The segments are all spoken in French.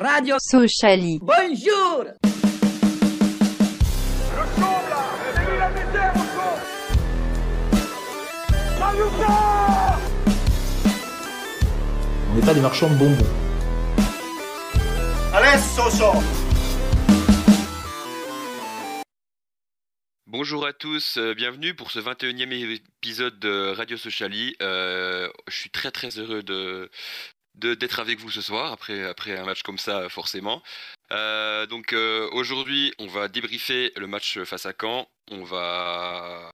Radio Sociali. Bonjour On n'est pas des marchands de bonbons. Bonjour à tous, euh, bienvenue pour ce 21e épisode de Radio Sociali. Euh, je suis très très heureux de- d'être avec vous ce soir après, après un match comme ça forcément. Euh, donc euh, aujourd'hui on va débriefer le match face à Caen. On va,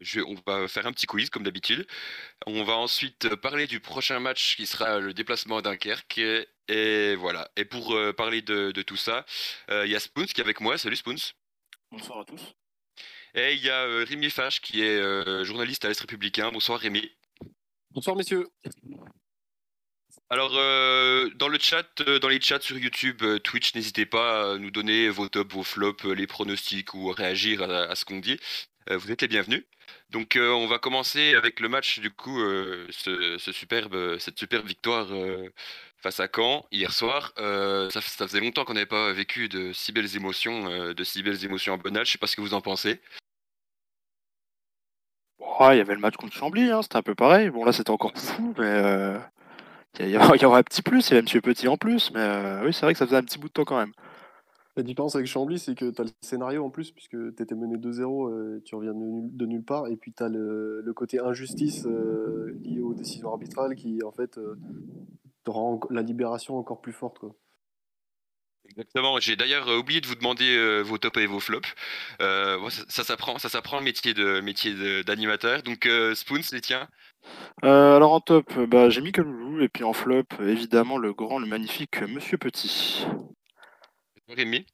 je, on va faire un petit quiz comme d'habitude. On va ensuite parler du prochain match qui sera le déplacement à Dunkerque. Et, et voilà. Et pour euh, parler de, de tout ça, euh, il y a Spoons qui est avec moi. Salut Spoons. Bonsoir à tous. Et il y a euh, Rémi Fache qui est euh, journaliste à l'Est républicain. Bonsoir Rémi. Bonsoir messieurs. Alors euh, dans le chat, euh, dans les chats sur YouTube, euh, Twitch, n'hésitez pas à nous donner vos tops, vos flops, les pronostics ou réagir à, ce qu'on dit. Vous êtes les bienvenus. Donc on va commencer avec le match du coup, ce, superbe, cette superbe victoire face à Caen hier soir. Ça, faisait longtemps qu'on n'avait pas vécu de si belles émotions, de si belles émotions en âge. Je sais pas ce que vous en pensez. Ouais, il y avait le match contre Chambly, hein, c'était un peu pareil. Bon là c'était encore fou, mais il y, a- il y aura un petit plus, il y avait Monsieur Petit en plus, mais euh, oui c'est vrai que ça faisait un petit bout de temps quand même. La différence avec Chambly, c'est que tu as le scénario en plus, puisque tu étais mené 2-0, euh, tu reviens de, nul- de nulle part, et puis tu as le, le côté injustice euh, lié aux décisions arbitrales qui, en fait, euh, te rend la libération encore plus forte. Quoi. Exactement. J'ai d'ailleurs oublié de vous demander euh, vos tops et vos flops. Euh, ça, ça s'apprend, ça s'apprend le métier de métier d'animateur. Donc euh, Spoons, les tiens. Euh, alors en top, bah, j'ai mis Kaloulou, et puis en flop, évidemment le grand, le magnifique Monsieur Petit. Rémi.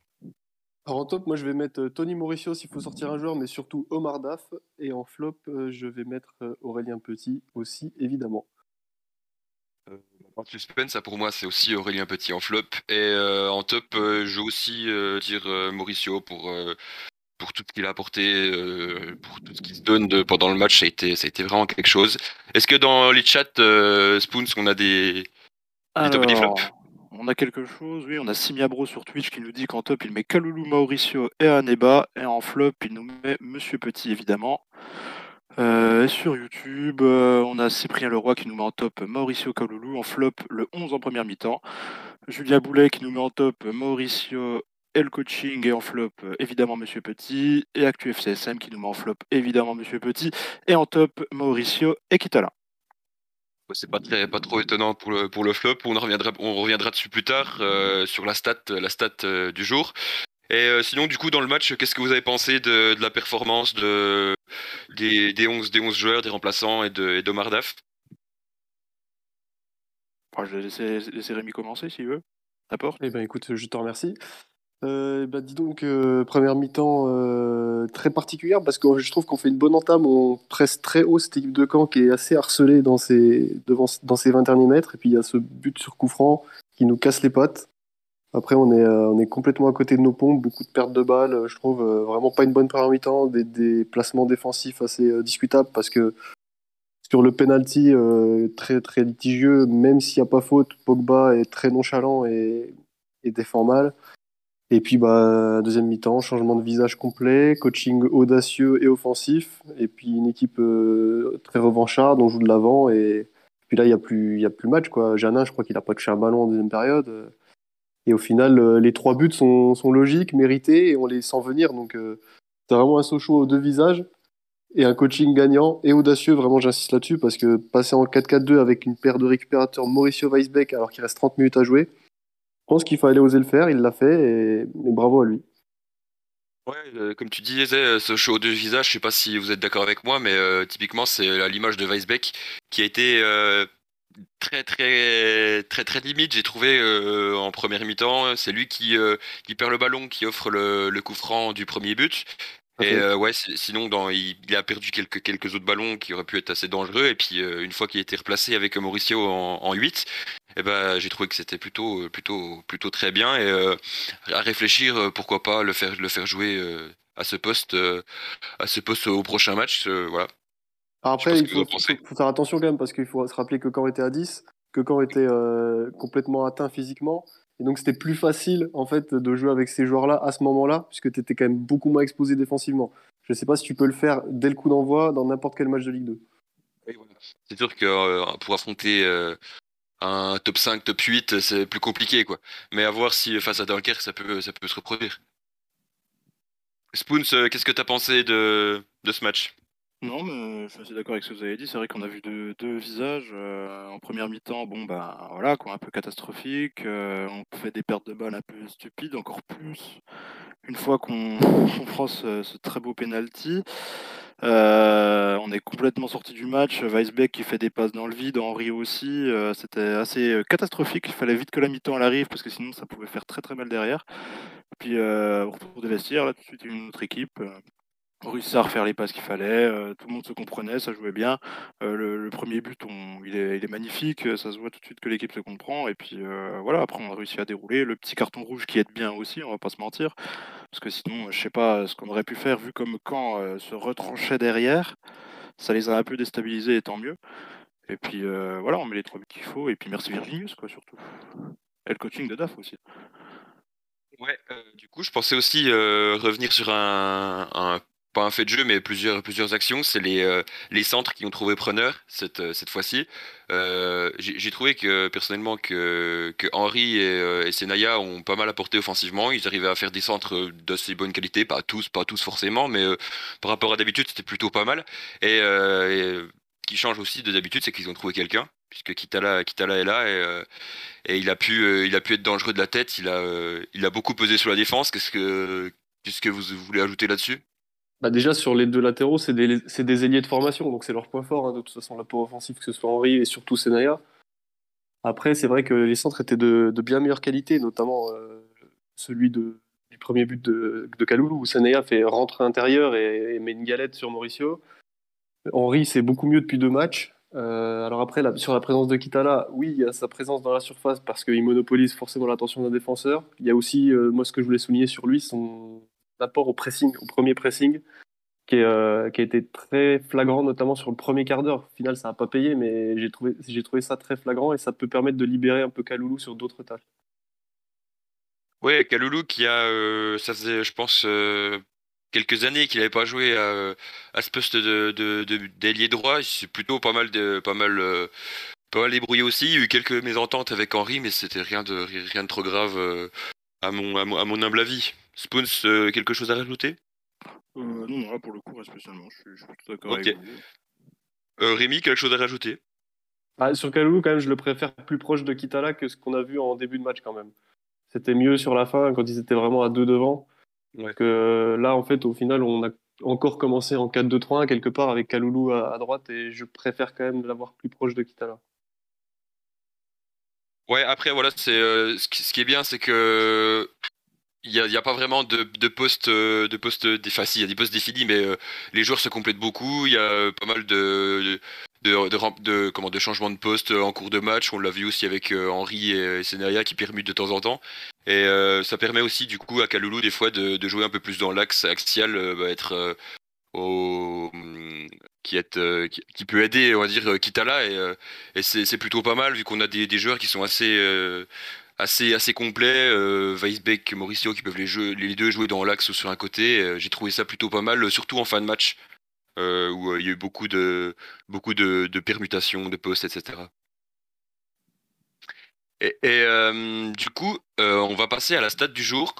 Alors en top, moi je vais mettre euh, Tony Mauricio s'il faut sortir un joueur, mais surtout Omar Daf, et en flop, euh, je vais mettre euh, Aurélien Petit aussi, évidemment. En suspense, ça pour moi, c'est aussi Aurélien Petit en flop. Et euh, en top, euh, je vais aussi euh, dire euh, Mauricio pour euh, pour tout ce qu'il a apporté, euh, pour tout ce qu'il se donne de- pendant le match. Ça a été ça a été vraiment quelque chose. Est-ce que dans les chats, euh, Spoons, on a des et des flops? on a quelque chose, oui, on a Simiabro sur Twitch qui nous dit qu'en top il met Kaloulou, Mauricio et Aneba, et en flop il nous met Monsieur Petit évidemment. Euh, et sur YouTube, on a Cyprien Leroy qui nous met en top Mauricio Kaloulou, en flop le 11 en première mi-temps. Julien Boulet qui nous met en top Mauricio et le coaching, et en flop euh, évidemment Monsieur Petit. Et Actu FCSM qui nous met en flop évidemment Monsieur Petit, et en top Mauricio et Kitala. C'est pas très, pas trop étonnant pour le, pour le flop. On reviendra, on reviendra dessus plus tard euh, sur la stat, la stat euh, du jour. Et euh, sinon, du coup, dans le match, qu'est-ce que vous avez pensé de, de la performance de, des, des, 11, des 11 joueurs, des remplaçants et de et d'Omar Daf? Enfin, je vais laisser, laisser Rémi commencer s'il veut. N'importe. Eh ben écoute, je te remercie. Euh, bah, dis donc, euh, première mi-temps euh, très particulière parce que je trouve qu'on fait une bonne entame, on presse très haut cette équipe de Caen qui est assez harcelée dans ses, devant, dans ses 20 derniers mètres et puis il y a ce but sur coup franc qui nous casse les pattes. Après, on est, complètement à côté de nos pompes, beaucoup de pertes de balles, je trouve vraiment pas une bonne première mi-temps, des, placements défensifs assez discutables parce que sur le penalty très très litigieux, même s'il n'y a pas faute, Pogba est très nonchalant et, et défend mal. Et puis, bah, deuxième mi-temps, changement de visage complet, coaching audacieux et offensif, et puis une équipe euh, très revancharde, on joue de l'avant, et puis là, il n'y a, plus- y a plus match. Quoi. Janin, je crois qu'il n'a pas touché un ballon en deuxième période. Et au final, euh, les trois buts sont, logiques, mérités, et on les sent venir. Donc, euh, c'est vraiment un Sochaux aux deux visages, et un coaching gagnant et audacieux. Vraiment, j'insiste là-dessus, parce que passer en 4-4-2 avec une paire de récupérateurs Mauricio Weisbeck, alors qu'il reste 30 minutes à jouer, pense qu'il fallait oser le faire, il l'a fait, et, bravo à lui. Euh, comme tu disais, euh, ce show de visage, je sais pas si vous êtes d'accord avec moi, mais euh, typiquement, c'est l'image de Weisbeck qui a été très très très très limite, j'ai trouvé en première mi-temps. C'est lui qui, qui perd le ballon, qui offre le coup franc du premier but. Et euh, ouais, si- sinon, dans, il, il a perdu quelques, quelques autres ballons qui auraient pu être assez dangereux. Et puis, euh, une fois qu'il a été replacé avec Mauricio en, en 8, eh ben, j'ai trouvé que c'était plutôt, plutôt, plutôt très bien. Et euh, à réfléchir, pourquoi pas le faire, le faire jouer à ce poste, à ce poste au prochain match. voilà. Alors après, il faut, faire attention quand même parce qu'il faut se rappeler que Caen était à 10, que Caen était euh, complètement atteint physiquement Et donc c'était plus facile en fait de jouer avec ces joueurs-là à ce moment-là, puisque tu étais quand même beaucoup moins exposé défensivement. Je ne sais pas si tu peux le faire dès le coup d'envoi dans n'importe quel match de Ligue 2. C'est sûr que euh, pour affronter euh, un top 5, top 8, c'est plus compliqué quoi. Mais à voir si face à Dunkerque ça peut, ça peut se reproduire. Spoons, euh, qu'est-ce que tu as pensé de, de ce match? Non, mais je suis assez d'accord avec ce que vous avez dit. C'est vrai qu'on a vu deux, visages. en première mi-temps, bon, bah voilà, quoi, un peu catastrophique. on fait des pertes de balles un peu stupides, encore plus une fois qu'on prend ce, très beau penalty. on est complètement sorti du match. Weisbeck qui fait des passes dans le vide, Henri aussi. C'était assez catastrophique. Il fallait vite que la mi-temps arrive parce que sinon ça pouvait faire très très mal derrière. Puis au retour des vestiaires, là tout de suite une autre équipe à refaire les passes qu'il fallait, euh, tout le monde se comprenait, ça jouait bien. Euh, le, premier but, il, est, magnifique, ça se voit tout de suite que l'équipe se comprend. Et puis euh, voilà, après on a réussi à dérouler. Le petit carton rouge qui aide bien aussi, on va pas se mentir. Parce que sinon, je sais pas ce qu'on aurait pu faire vu comme quand se retranchait derrière. Ça les a un peu déstabilisés et tant mieux. Et puis voilà, on met les trois buts qu'il faut. Et puis merci Virginius, quoi, surtout. Et le coaching de DAF aussi. Ouais, du coup, je pensais aussi revenir sur un pas un fait de jeu, mais plusieurs, plusieurs actions. C'est les, euh, les centres qui ont trouvé preneur cette, euh, cette fois-ci. Euh, j'ai trouvé que personnellement que, que Henry et, et, Senaya ont pas mal apporté offensivement. Ils arrivaient à faire des centres d'assez bonne qualité, pas tous, pas tous forcément, mais par rapport à d'habitude, c'était plutôt pas mal. Et, ce qui change aussi de d'habitude, c'est qu'ils ont trouvé quelqu'un, puisque Kitala, Kitala est là et, et il, a pu, il a pu être dangereux de la tête. Il a, il a beaucoup pesé sur la défense. Qu'est-ce que, qu'est-ce que vous voulez ajouter là-dessus? Bah déjà, sur les deux latéraux, c'est des, des, ailiers de formation, donc c'est leur point fort, hein, de toute façon, l'apport offensif, que ce soit Henri et surtout Senaya. Après, c'est vrai que les centres étaient de, bien meilleure qualité, notamment euh, celui de, du premier but de, de Kaloulou, où Senaya fait rentrer intérieur et, met une galette sur Mauricio. Henri, c'est beaucoup mieux depuis deux matchs. Euh, alors après, sur la présence de Kitala, oui, il y a sa présence dans la surface parce qu'il monopolise forcément l'attention d'un défenseur. Il y a aussi, euh, moi, ce que je voulais souligner sur lui, son, rapport au pressing, au premier pressing, qui, euh, qui, a été très flagrant, notamment sur le premier quart d'heure. Au final, ça n'a pas payé, mais j'ai trouvé, j'ai trouvé ça très flagrant et ça peut permettre de libérer un peu Kaloulou sur d'autres tâches. Oui, Kaloulou qui a, euh, ça faisait, je pense, euh, quelques années qu'il n'avait pas joué à, à ce poste de, d'ailier droit. C'est plutôt pas mal de, pas mal, pas mal débrouillé aussi. Il y a eu quelques mésententes avec Henri, mais c'était rien de, rien de trop grave à mon, à mon humble avis. Spoons, euh, quelque chose à rajouter? Euh, Non, non, là pour le coup, spécialement, je suis, tout d'accord avec vous. Euh, Rémi, quelque chose à rajouter? Ah, Sur Kalou, quand même, je le préfère plus proche de Kitala que ce qu'on a vu en début de match quand même. C'était mieux sur la fin quand ils étaient vraiment à deux devant. Que là, en fait, au final, on a encore commencé en 4-2-3-1 quelque part avec Kaloulou à, droite et je préfère quand même l'avoir plus proche de Kitala. Ouais, après, voilà, c'est ce, qui est bien, c'est que il n'y a, pas vraiment de, de postes euh, de postes enfin, il y a des postes définis mais euh, les joueurs se complètent beaucoup. Il y a euh, pas mal de de, de, de, comment, de changements de poste en cours de match. On l'a vu aussi avec Henri et, Senaria qui permutent de temps en temps. Et ça permet aussi du coup à Kaloulou des fois de, jouer un peu plus dans l'axe axial bah, être au qui, est, qui, peut aider on va dire Kitala. Et, et c'est plutôt pas mal vu qu'on a des, des, joueurs qui sont assez assez, assez complet. Euh, Weisbeck, Mauricio qui peuvent les, deux jouer dans l'axe ou sur un côté. Euh, j'ai trouvé ça plutôt pas mal, surtout en fin de match, euh, où il y a eu beaucoup de, beaucoup de, permutations, de postes, etc. Et, du coup, on va passer à la stat du jour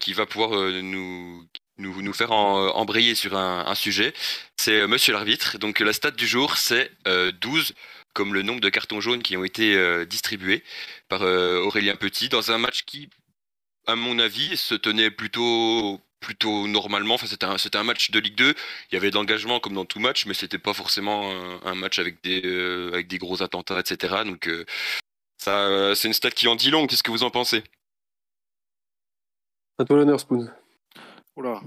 qui va pouvoir nous, nous, nous, faire embrayer sur un, un sujet. C'est Monsieur l'arbitre. Donc la stat du jour, c'est 12 comme le nombre de cartons jaunes qui ont été euh, distribués par euh, Aurélien Petit dans un match qui, à mon avis, se tenait plutôt plutôt normalement. Enfin, c'était un, c'était un match de Ligue 2. Il y avait de l'engagement comme dans tout match, mais c'était pas forcément un, match avec des, euh, avec des gros attentats, etc. Donc, ça, c'est une stat qui en dit long. Qu'est-ce que vous en pensez? À toi l'honneur, Spoon. Oula,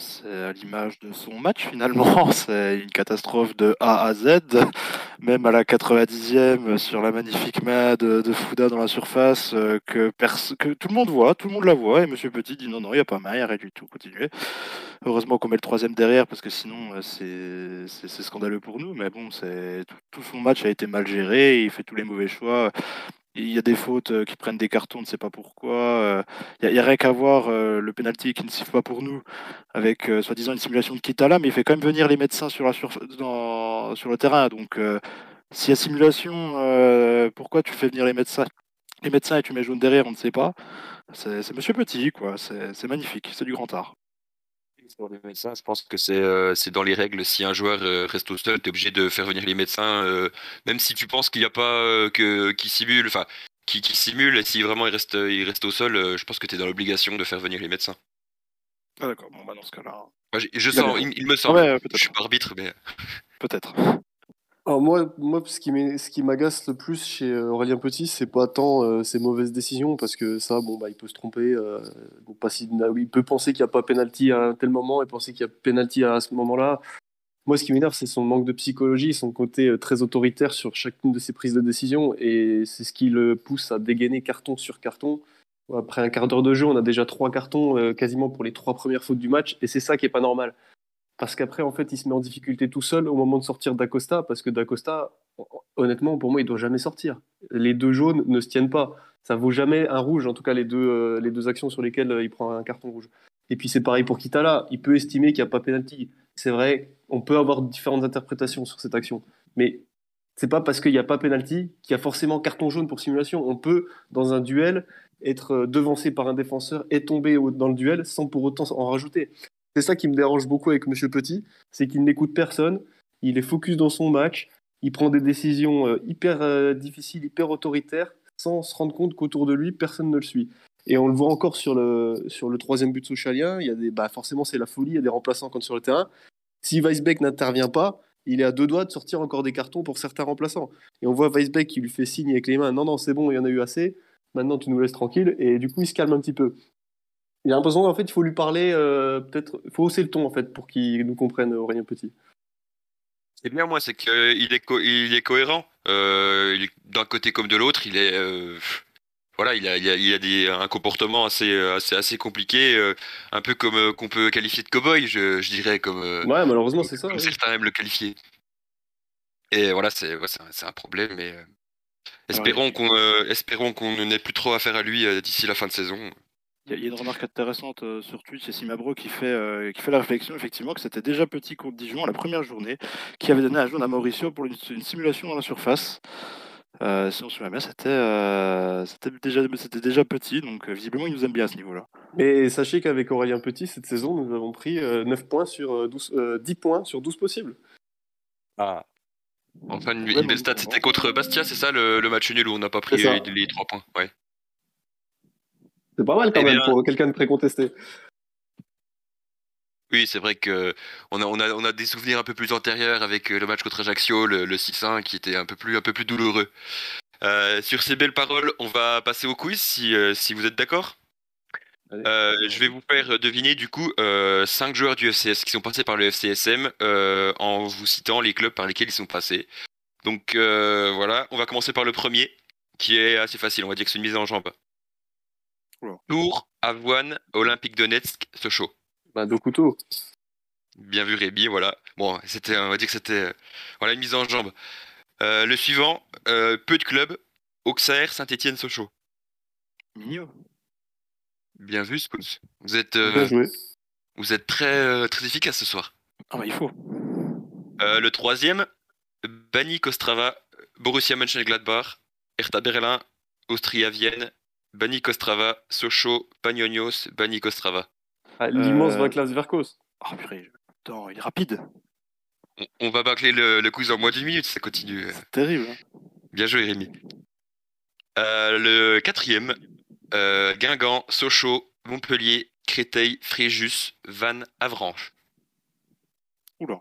c'est à l'image de son match finalement. C'est une catastrophe de A à Z. Même à la 90e, sur la magnifique main de, Fouda dans la surface, euh, que, tout le monde voit, tout le monde la voit. Et Monsieur Petit dit non, non, il n'y a pas main, il n'y a rien du tout, continuez. Heureusement qu'on met le troisième derrière, parce que sinon, euh, c'est scandaleux pour nous. Mais bon, tout son match a été mal géré, il fait tous les mauvais choix il y a des fautes euh, qui prennent des cartons, on ne sait pas pourquoi. Il n'y a, rien qu'à voir le penalty qui ne siffle pas pour nous, avec soi-disant une simulation de Kitala, mais il fait quand même venir les médecins sur le terrain. Donc, s'il y a simulation, pourquoi tu fais venir les médecins, les médecins et tu mets jaune derrière, on ne sait pas. C'est Monsieur Petit, quoi. C'est magnifique, c'est du grand art. Les médecins, je pense que c'est dans les règles. Si un joueur reste au sol, tu es obligé de faire venir les médecins, même si tu penses qu'il n'y a pas que qui simule, enfin qui, qui, simule, et si vraiment il reste, il reste au sol, je pense que tu es dans l'obligation de faire venir les médecins. Ah d'accord, bon bah dans ce cas-là. je, sens, il, me semble. je suis pas arbitre, mais. Peut-être. Alors moi, moi, ce qui m'agace le plus chez euh, Aurélien Petit, c'est pas tant euh, ses mauvaises décisions, parce que ça, bon, bah, il peut se tromper. Euh, pas si, il peut penser qu'il n'y a pas penalty à un tel moment et penser qu'il y a penalty à ce moment-là. Moi, ce qui m'énerve, c'est son manque de psychologie, son côté très autoritaire sur chacune de ses prises de décision, et c'est ce qui le pousse à dégainer carton sur carton. Après un quart d'heure de jeu, on a déjà trois cartons quasiment pour les trois premières fautes du match, et c'est ça qui est pas normal. Parce qu'après, en fait, il se met en difficulté tout seul au moment de sortir d'Acosta, parce que d'Acosta, honnêtement, pour moi, il doit jamais sortir. Les deux jaunes ne se tiennent pas. Ça vaut jamais un rouge, en tout cas les deux, euh, les deux actions sur lesquelles euh, il prend un carton rouge. Et puis c'est pareil pour Kitala. Il peut estimer qu'il n'y a pas pénalty. C'est vrai, on peut avoir différentes interprétations sur cette action. Mais c'est pas parce qu'il n'y a pas pénalty qu'il y a forcément carton jaune pour simulation. On peut, dans un duel, être euh, devancé par un défenseur et tomber dans le duel sans pour autant en rajouter. C'est ça qui me dérange beaucoup avec Monsieur Petit, c'est qu'il n'écoute personne, il est focus dans son match, il prend des décisions euh, hyper euh, difficiles, hyper autoritaires, sans se rendre compte qu'autour de lui, personne ne le suit. Et on le voit encore sur le, sur le troisième but socialien, il y a des, bah forcément c'est la folie, il y a des remplaçants quand sur le terrain. Si Weisbeck n'intervient pas, il est à deux doigts de sortir encore des cartons pour certains remplaçants. Et on voit Weisbeck qui lui fait signe avec les mains, non, non, c'est bon, il y en a eu assez, maintenant tu nous laisses tranquille, et du coup il se calme un petit peu il a l'impression qu'en fait, il faut lui parler, euh, peut-être, il faut hausser le ton en fait pour qu'il nous comprenne, Aurélien Petit. C'est bien, moi, c'est qu'il est, il est cohérent. Euh, d'un côté comme de l'autre, il est. Euh, voilà, il a, il a, des, un comportement assez, assez, assez compliqué, un peu comme qu'on peut qualifier de cow-boy, je, je, dirais. Comme, ouais, malheureusement, c'est ça. certains aiment le qualifier. Et voilà, c'est ouais, un, un, problème, mais espérons qu'on espérons qu'on n'ait plus trop affaire à lui d'ici la fin de saison. Il y, a une remarque intéressante euh, sur Twitch, c'est Simabro qui fait, euh, qui fait la réflexion effectivement que c'était déjà petit contre Dijon à la première journée, qui avait donné un jaune à Mauricio pour une, simulation dans la surface. Euh, si on se souvient bien, c'était déjà, déjà petit, donc visiblement il nous aime bien à ce niveau-là. Mais sachez qu'avec Aurélien Petit, cette saison, nous avons pris 9 points sur 12, 10 points sur 12 possibles. Ah. Enfin, une, belle stat, c'était contre Bastia, c'est ça le, match nul où on n'a pas pris les, les 3 points ouais. C'est pas mal quand eh même pour quelqu'un de précontesté. Oui, c'est vrai que on a, on, a, on a des souvenirs un peu plus antérieurs avec euh, le match contre Ajaccio, le, 6-1, qui était un peu plus, un peu plus douloureux. Euh, sur ces belles paroles, on va passer au quiz si, euh, si vous êtes d'accord. je vais vous faire deviner du coup 5 joueurs du FCS qui sont passés par le FCSM en vous citant les clubs par lesquels ils sont passés. Donc voilà, on va commencer par le premier qui est assez facile, on va dire que c'est une mise en jambe. Tour, Avoine, Olympique Donetsk, Sochaux. Bah, deux couteaux. Bien vu, Rébi, voilà. Bon, c'était, on va dire que c'était euh, voilà, une mise en jambe. Euh, le suivant, euh, peu de clubs, Auxerre, Saint-Etienne, Sochaux. Mignon. Bien vu, Spoons. Vous êtes, vous êtes très, très efficace ce soir. Ah bah il faut. le troisième, Bani Kostrava, Borussia Mönchengladbach, Hertha Berlin, Austria Vienne, Bani Kostrava, Sochaux, Pagnonios, Bani Kostrava. Ah, L'immense euh... Vaclav Verkos. Oh purée, Attends, il est rapide. On, va bâcler le, le, quiz en moins d'une minute, ça continue. C'est terrible. Hein. Bien joué, Rémi. Euh, le quatrième, euh, Guingamp, Sochaux, Montpellier, Créteil, Fréjus, Vannes, Avranches. Oula.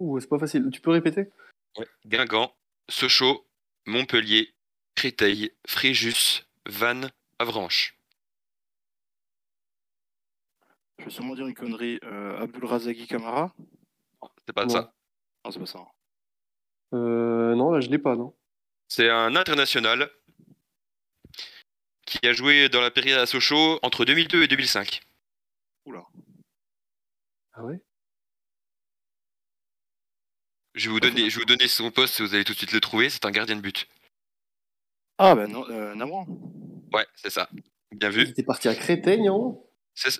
Ouh, c'est pas facile. Tu peux répéter? Ouais. Guingamp, Sochaux, Montpellier, Créteil, Fréjus, Van Avranches. Je vais sûrement dire une connerie. Euh, Abdul Razagi Kamara C'est pas ça. Non, c'est pas ça. Euh, non, là, je l'ai pas, non. C'est un international qui a joué dans la période à Sochaux entre 2002 et 2005. Oula. Ah ouais? Je vais, vous donner, je vais vous donner son poste, vous allez tout de suite le trouver. C'est un gardien de but. Ah, ben non, euh, Namran. Ouais, c'est ça. Bien Il vu. était parti à Créteil, non?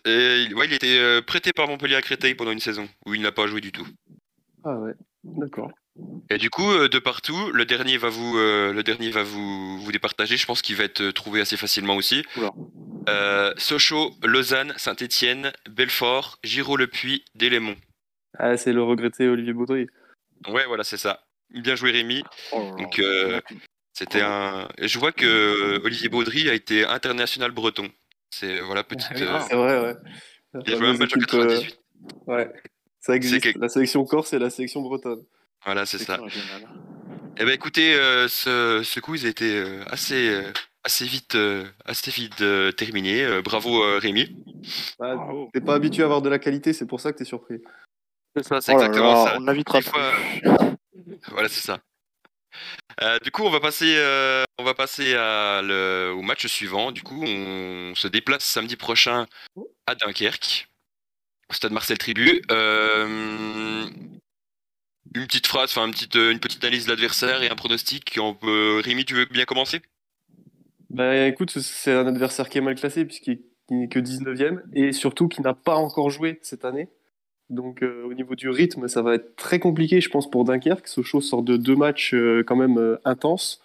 Et il- ouais, il était euh, prêté par Montpellier à Créteil pendant une saison où il n'a pas joué du tout. Ah ouais, d'accord. Et du coup, euh, de partout, le dernier va vous, euh, le dernier va vous, vous départager. Je pense qu'il va être euh, trouvé assez facilement aussi. Euh, Sochaux, Lausanne, Saint-Étienne, Belfort, Giraud-le-Puy, Délémont. Ah, c'est le regretté Olivier Baudry. Ouais, voilà, c'est ça. Bien joué Rémi. Oh Donc, euh, C'était un. et Je vois que Olivier Baudry a été international breton. C'est voilà petite. Ah euh, c'est vrai, ouais. Il a joué un match en Équipe, euh, 98. Ouais, ça existe. quelque- La sélection corse et la sélection bretonne. Voilà, c'est ça. Eh ben écoutez, euh, ce, ce quiz a été euh, assez, euh, assez vite, euh, assez vite euh, terminé. Euh, bravo euh, Rémi. Bravo. T'es pas habitué à avoir de la qualité, c'est pour ça que t'es surpris. C'est ça, c'est Oh exactement là, ça. On l'invitera Des fois. Voilà, c'est ça. Euh, du coup, on va passer, euh, au match suivant. Du coup, on se déplace samedi prochain à Dunkerque, au stade Marcel Tribu. Euh, une petite phrase, enfin une petite, analyse de l'adversaire et un pronostic. On. Rémi, tu veux bien commencer? Bah écoute, c'est un adversaire qui est mal classé puisqu'il qui n'est que 19ème et surtout qui n'a pas encore joué cette année. Donc euh, au niveau du rythme, ça va être très compliqué, je pense, pour Dunkerque. Sochaux sort de deux matchs euh, quand même euh, intenses.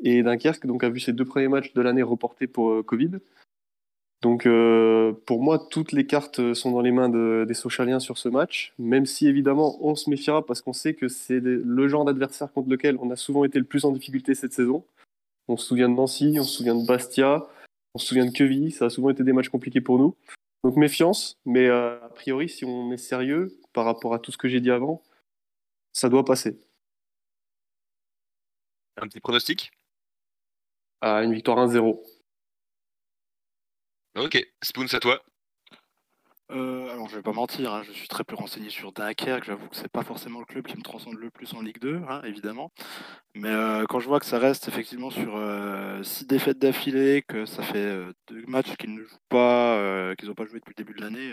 Et Dunkerque donc, a vu ses deux premiers matchs de l'année reportés pour Covid. Donc pour moi, toutes les cartes sont dans les mains de- des Sochaliens sur ce match, même si évidemment on se méfiera parce qu'on sait que c'est le genre d'adversaire contre lequel on a souvent été le plus en difficulté cette saison. On se souvient de Nancy, on se souvient de Bastia, on se souvient de Queville, ça a souvent été des matchs compliqués pour nous. Donc méfiance, mais priori, si on est sérieux par rapport à tout ce que j'ai dit avant, ça doit passer. Un petit pronostic? À une victoire 1-0. Ok, Spoons à toi. Euh, alors, je vais pas mentir, hein, je suis très peu renseigné sur Dunkerque. J'avoue que c'est pas forcément le club qui me transcende le plus en Ligue 2, hein, évidemment. Mais euh, quand je vois que ça reste effectivement sur euh, six défaites d'affilée, que ça fait deux matchs qu'ils ne jouent pas, qu'ils n'ont pas joué depuis le début de l'année,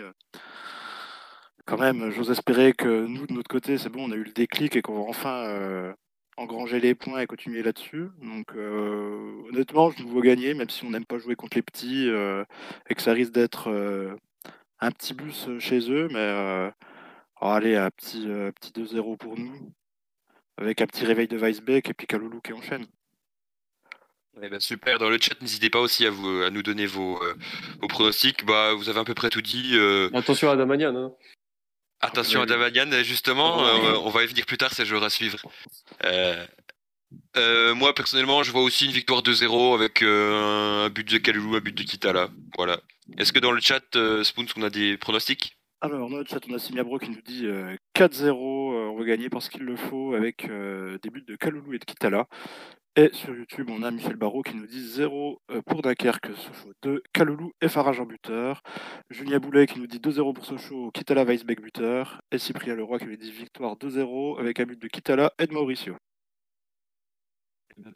quand même, j'ose espérer que nous, de notre côté, c'est bon, on a eu le déclic et qu'on va enfin engranger les points et continuer là-dessus. Donc, honnêtement, je nous vois gagner, même si on n'aime pas jouer contre les petits et que ça risque d'être un petit bus chez eux, mais euh, oh, allez, un petit, euh, petit 2-0 pour nous, avec un petit réveil de Weisbeck et puis Kaloulou qui enchaîne. Eh ben, super, dans le chat, n'hésitez pas aussi à, vous, à nous donner vos, euh, vos pronostics. Bah, vous avez à peu près tout dit. euh, Attention à Damanian. Hein. Attention à oui. Davanian, justement, euh, on va y venir plus tard, c'est joueur à suivre. Euh, euh, moi, personnellement, je vois aussi une victoire 2-0 avec euh, un but de Kalulu, un but de Kitala. Voilà. Est-ce que dans le chat, euh, Spoons, on a des pronostics? Alors, dans le chat, on a Simiabro qui nous dit euh, 4-0, euh, on va gagner parce qu'il le faut, avec euh, des buts de Kaloulou et de Kitala. Et sur YouTube, on a Michel Barrault qui nous dit 0 euh, pour Dunkerque, Sochaux 2, Kaloulou et Farage en buteur. Julien Boulet qui nous dit 2-0 pour Sochaux, Kitala, Weisbeck buteur. Et Cyprien Leroy qui nous dit victoire 2-0 avec un but de Kitala et de Mauricio.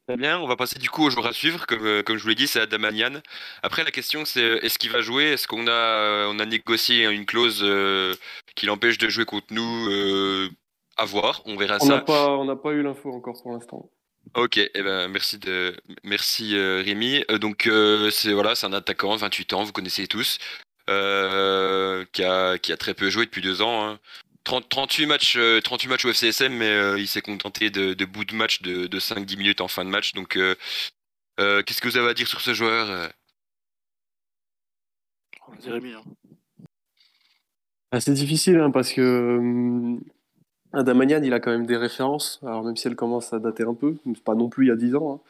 Très bien, on va passer du coup au joueur à suivre, comme, euh, comme je vous l'ai dit, c'est Adamanian. Après, la question c'est euh, est-ce qu'il va jouer? Est-ce qu'on a, euh, on a négocié une clause euh, qui l'empêche de jouer contre nous euh, À voir, on verra On ça. pas, on n'a pas eu l'info encore pour l'instant. Ok, eh ben, merci, de, merci euh, Rémi. Donc, c'est voilà, c'est un attaquant, 28 ans, vous connaissez tous, qui, a, qui a très peu joué depuis deux ans. hein. 30 38, matchs, euh, 38 matchs au FCSM, mais euh, il s'est contenté de, de bouts de match de, de 5-10 minutes en fin de match. Donc, euh, euh, qu'est-ce que vous avez à dire sur ce joueur euh? Dire Rémi. Hein. Ah, c'est difficile hein, parce que hum, Adamanian, il a quand même des références. Alors même si elle commence à dater un peu, pas non plus il y a 10 ans. hein.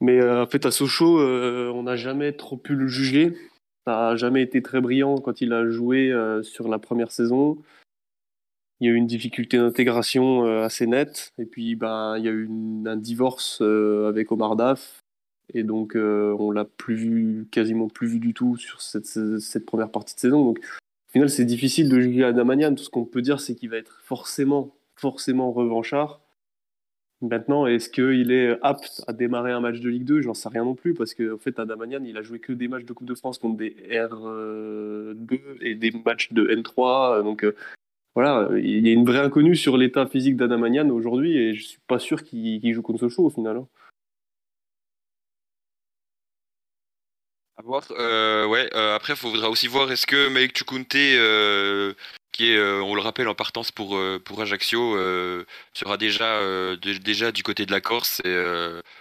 Mais euh, en fait, à Sochaux, euh, on n'a jamais trop pu le juger. Ça n'a jamais été très brillant quand il a joué euh, sur la première saison. Il y a eu une difficulté d'intégration euh, assez nette. Et puis, ben, il y a eu un divorce euh, avec Omar Daf. Et donc, euh, on l'a plus vu, quasiment plus vu du tout sur cette, cette première partie de saison. Donc, au final, c'est difficile de juger Adamanian. Tout ce qu'on peut dire, c'est qu'il va être forcément, forcément revanchard. Maintenant, est-ce qu'il est apte à démarrer un match de Ligue 2 J'en sais rien non plus, parce qu'en en fait, Adamanian, il a joué que des matchs de Coupe de France contre des R2 et des matchs de N3. Donc euh, voilà, il y a une vraie inconnue sur l'état physique d'Adamanian aujourd'hui, et je suis pas sûr qu'il joue contre Sochaux au final. hein. À voir. ouais. après, il faudra aussi voir est-ce que Mike Chukunte, qui est, on le rappelle, en partance pour pour Ajaccio, sera déjà déjà du côté de la Corse. Et,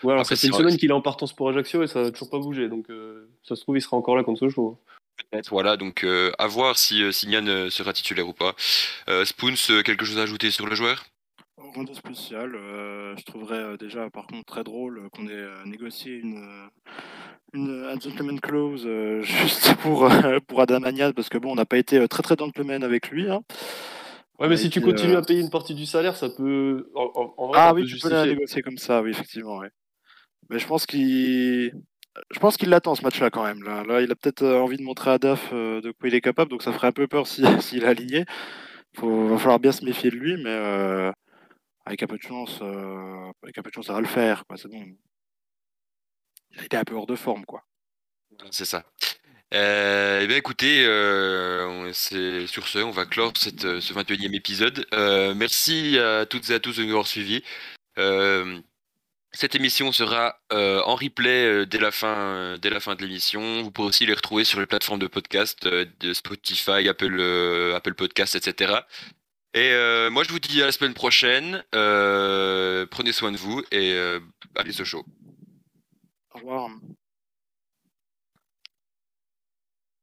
ouais, alors ça fait une semaine qu'il est en partance pour Ajaccio et ça n'a toujours pas bougé. Donc ça se trouve, il sera encore là contre ce jour. Peut-être, voilà. Donc à voir si Signan sera titulaire ou pas. Spoons, quelque chose à ajouter sur le joueur? Rien de spécial. je trouverais déjà, par contre, très drôle qu'on ait négocié une une, un gentleman clause euh, juste pour, euh, pour Adam Agnès, parce que bon, on n'a pas été euh, très très gentleman avec lui. Hein. Ouais, mais si tu continues à payer une partie du salaire, ça peut. En, vrai, ah oui, tu peux la négocier comme ça, oui, effectivement. Ouais. Mais je pense qu'il. Je pense qu'il l'attend ce match-là quand même. Là, il a peut-être envie de montrer à Daf de quoi il est capable, donc ça ferait un peu peur s'il si, est aligné. Il va falloir bien se méfier de lui, mais avec un peu de chance, avec un peu de chance, ça va le faire. C'est il était un peu hors de forme, quoi. C'est ça. Euh, eh bien, écoutez, euh, sur ce, on va clore cette, euh, ce 21e épisode. Euh, merci à toutes et à tous de nous avoir suivis. Cette émission sera en replay dès la fin, dès la fin de l'émission. Vous pourrez aussi les retrouver sur les plateformes de podcast de Spotify, Apple, Apple Podcast, etc. Et moi, je vous dis à la semaine prochaine. prenez soin de vous et allez ce show. Au revoir.